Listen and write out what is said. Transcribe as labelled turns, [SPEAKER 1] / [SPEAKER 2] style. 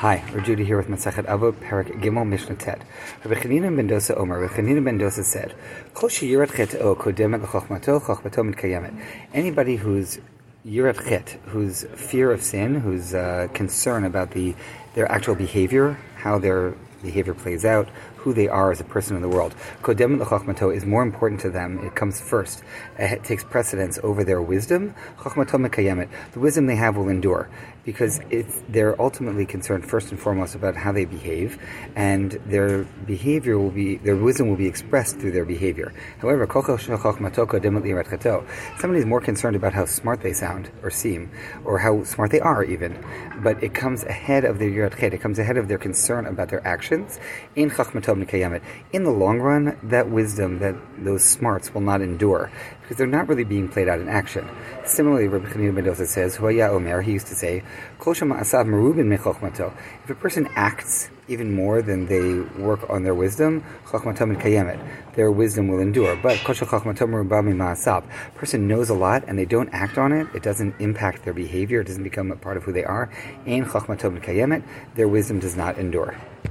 [SPEAKER 1] Hi, we're Judy here with Masachet Avot, Perak Gimel Mishnah Tet. Rabbi Chanina ben Dosa Omer, Rabbi Chanina ben Dosa said, Kol sheyirat chet o kodemet l'chochmato, chochmato mitkayemet. Anybody who's yirat chet, whose fear of sin, whose uh, concern about the their actual behavior, how their behavior plays out, who they are as a person in the world. Kodem l'chachmato is more important to them. It comes first. It takes precedence over their wisdom. Chachmato mekayemet. The wisdom they have will endure because they're ultimately concerned first and foremost about how they behave, and their behavior will be their wisdom will be expressed through their behavior. However, somebody is more concerned about how smart they sound or seem, or how smart they are even, but it comes ahead of their yirat It comes ahead of their concern about their actions. In chachmato in the long run, that wisdom, that those smarts will not endure because they're not really being played out in action. Similarly, Rabbi Chanina ben Dosa says, Huaya Omer, he used to say, If a person acts even more than they work on their wisdom, their wisdom will endure. But a person knows a lot and they don't act on it, it doesn't impact their behavior, it doesn't become a part of who they are. In Chakhmatom Kayamet, their wisdom does not endure.